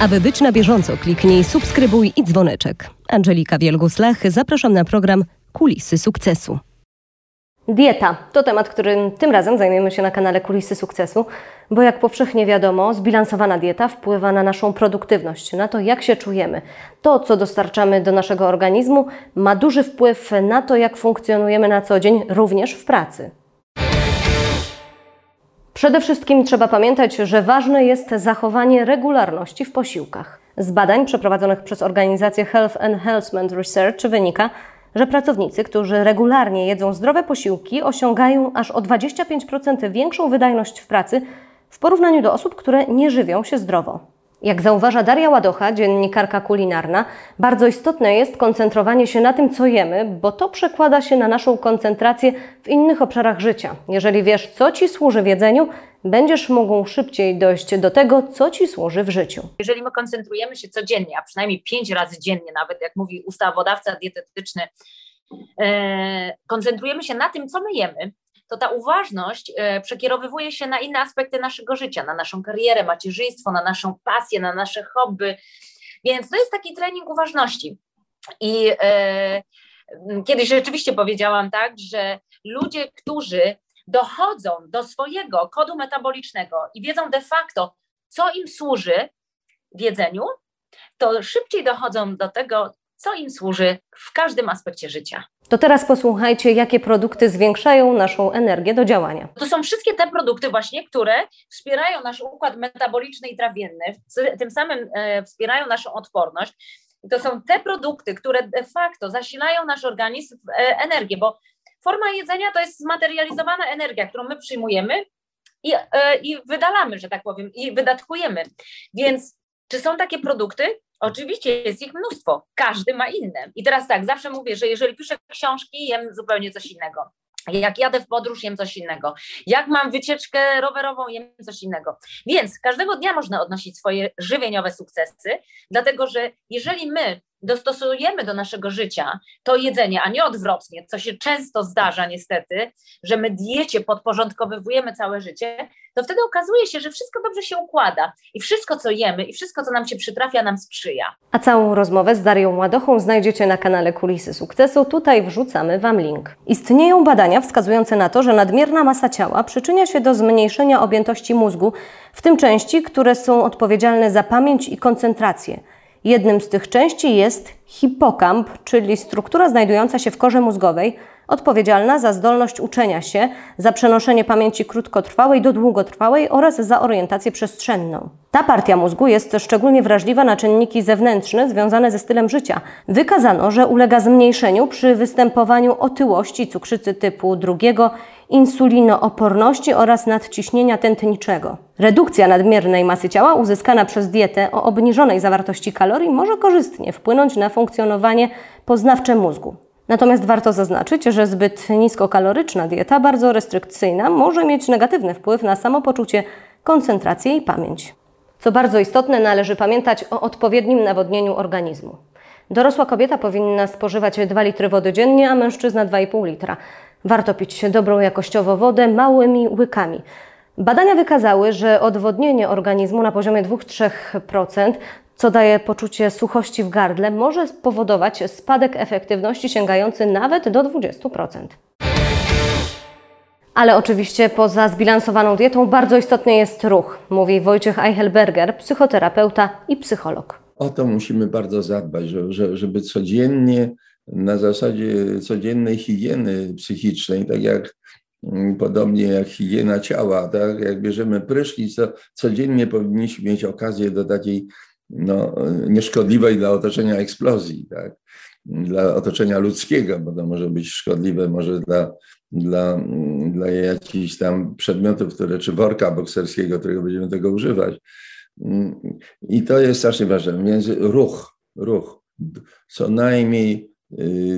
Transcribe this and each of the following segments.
Aby być na bieżąco, kliknij subskrybuj i dzwoneczek. Angelika Wielgus-Lach, zapraszam na program Kulisy Sukcesu. Dieta to temat, którym tym razem zajmiemy się na kanale Kulisy Sukcesu, bo jak powszechnie wiadomo, zbilansowana dieta wpływa na naszą produktywność, na to, jak się czujemy. To, co dostarczamy do naszego organizmu, ma duży wpływ na to, jak funkcjonujemy na co dzień, również w pracy. Przede wszystkim trzeba pamiętać, że ważne jest zachowanie regularności w posiłkach. Z badań przeprowadzonych przez organizację Health Enhancement Research wynika, że pracownicy, którzy regularnie jedzą zdrowe posiłki, osiągają aż o 25% większą wydajność w pracy w porównaniu do osób, które nie żywią się zdrowo. Jak zauważa Daria Ładocha, dziennikarka kulinarna, bardzo istotne jest koncentrowanie się na tym, co jemy, bo to przekłada się na naszą koncentrację w innych obszarach życia. Jeżeli wiesz, co ci służy w jedzeniu, będziesz mógł szybciej dojść do tego, co ci służy w życiu. Jeżeli my koncentrujemy się codziennie, a przynajmniej pięć razy dziennie, nawet jak mówi ustawodawca dietetyczny, e, koncentrujemy się na tym, co my jemy, to ta uważność e, przekierowywuje się na inne aspekty naszego życia, na naszą karierę, macierzyństwo, na naszą pasję, na nasze hobby. Więc to jest taki trening uważności. I e, kiedyś rzeczywiście powiedziałam tak, że ludzie, którzy dochodzą do swojego kodu metabolicznego i wiedzą de facto, co im służy w jedzeniu, to szybciej dochodzą do tego, co im służy w każdym aspekcie życia. To teraz posłuchajcie, jakie produkty zwiększają naszą energię do działania. To są wszystkie te produkty właśnie, które wspierają nasz układ metaboliczny i trawienny, tym samym e, wspierają naszą odporność. To są te produkty, które de facto zasilają nasz organizm w e, energię, bo forma jedzenia to jest zmaterializowana energia, którą my przyjmujemy i, e, i wydalamy, że tak powiem, i wydatkujemy. Więc czy są takie produkty? Oczywiście jest ich mnóstwo, każdy ma inne. I teraz tak, zawsze mówię, że jeżeli piszę książki, jem zupełnie coś innego. Jak jadę w podróż, jem coś innego. Jak mam wycieczkę rowerową, jem coś innego. Więc każdego dnia można odnosić swoje żywieniowe sukcesy, dlatego że jeżeli my dostosujemy do naszego życia to jedzenie, a nie odwrotnie, co się często zdarza niestety, że my diecie podporządkowywujemy całe życie, to wtedy okazuje się, że wszystko dobrze się układa i wszystko, co jemy i wszystko, co nam się przytrafia, nam sprzyja. A całą rozmowę z Darią Ładochą znajdziecie na kanale Kulisy Sukcesu. Tutaj wrzucamy Wam link. Istnieją badania wskazujące na to, że nadmierna masa ciała przyczynia się do zmniejszenia objętości mózgu, w tym części, które są odpowiedzialne za pamięć i koncentrację. Jednym z tych części jest hipokamp, czyli struktura znajdująca się w korze mózgowej, odpowiedzialna za zdolność uczenia się, za przenoszenie pamięci krótkotrwałej do długotrwałej oraz za orientację przestrzenną. Ta partia mózgu jest szczególnie wrażliwa na czynniki zewnętrzne związane ze stylem życia. Wykazano, że ulega zmniejszeniu przy występowaniu otyłości, cukrzycy typu drugiego, insulinooporności oraz nadciśnienia tętniczego. Redukcja nadmiernej masy ciała uzyskana przez dietę o obniżonej zawartości kalorii może korzystnie wpłynąć na funkcjonowanie poznawcze mózgu. Natomiast warto zaznaczyć, że zbyt niskokaloryczna dieta, bardzo restrykcyjna, może mieć negatywny wpływ na samopoczucie, koncentrację i pamięć. Co bardzo istotne, należy pamiętać o odpowiednim nawodnieniu organizmu. Dorosła kobieta powinna spożywać 2 litry wody dziennie, a mężczyzna 2,5 litra. Warto pić dobrą jakościowo wodę małymi łykami. Badania wykazały, że odwodnienie organizmu na poziomie 2-3%, co daje poczucie suchości w gardle, może spowodować spadek efektywności sięgający nawet do 20%. Ale oczywiście poza zbilansowaną dietą bardzo istotny jest ruch, mówi Wojciech Eichelberger, psychoterapeuta i psycholog. O to musimy bardzo zadbać, żeby codziennie, na zasadzie codziennej higieny psychicznej, tak jak mm, podobnie jak higiena ciała, tak? jak bierzemy prysznic, to codziennie powinniśmy mieć okazję do takiej no, nieszkodliwej dla otoczenia eksplozji, tak? dla otoczenia ludzkiego, bo to może być szkodliwe może dla, dla, dla jakichś tam przedmiotów, które, czy worka bokserskiego, którego będziemy tego używać. I to jest strasznie ważne, więc ruch, ruch, co najmniej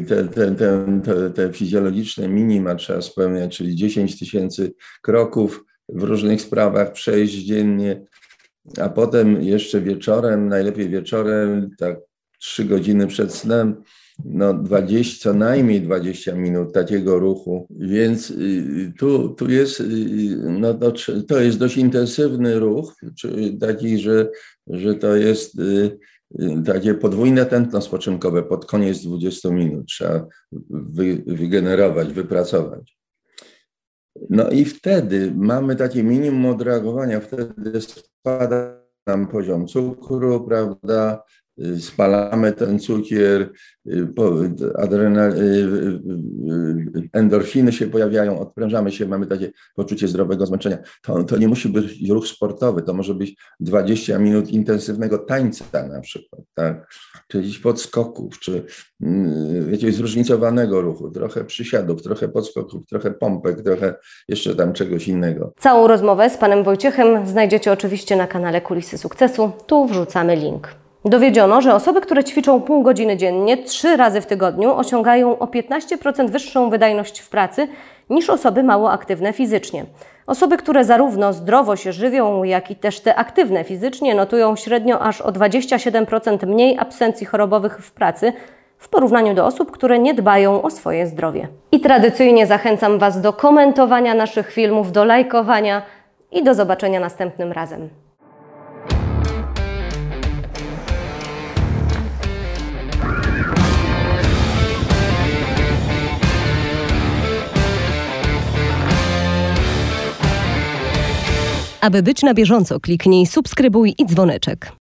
te, te, te, te, fizjologiczne minima trzeba spełniać, czyli 10 tysięcy kroków w różnych sprawach przejść dziennie, a potem jeszcze wieczorem, najlepiej wieczorem, tak 3 godziny przed snem, no 20, co najmniej 20 minut takiego ruchu, więc y, tu, tu jest, y, no to, to jest dość intensywny ruch, taki, że, że to jest y, takie podwójne tętno spoczynkowe pod koniec 20 minut trzeba wy, wygenerować, wypracować. No i wtedy mamy takie minimum odreagowania, wtedy spada nam poziom cukru, prawda, spalamy ten cukier, adrenal, endorfiny się pojawiają, odprężamy się, mamy takie poczucie zdrowego zmęczenia. To, to nie musi być ruch sportowy, to może być 20 minut intensywnego tańca na przykład, tak? czy jakichś podskoków, czy mm, jakiegoś zróżnicowanego ruchu, trochę przysiadów, trochę podskoków, trochę pompek, trochę jeszcze tam czegoś innego. Całą rozmowę z panem Wojciechem znajdziecie oczywiście na kanale Kulisy Sukcesu. Tu wrzucamy link. Dowiedziono, że osoby, które ćwiczą pół godziny dziennie, trzy razy w tygodniu, osiągają o 15% wyższą wydajność w pracy niż osoby mało aktywne fizycznie. Osoby, które zarówno zdrowo się żywią, jak i też te aktywne fizycznie, notują średnio aż o 27% mniej absencji chorobowych w pracy w porównaniu do osób, które nie dbają o swoje zdrowie. I tradycyjnie zachęcam Was do komentowania naszych filmów, do lajkowania i do zobaczenia następnym razem. Aby być na bieżąco, kliknij subskrybuj i dzwoneczek.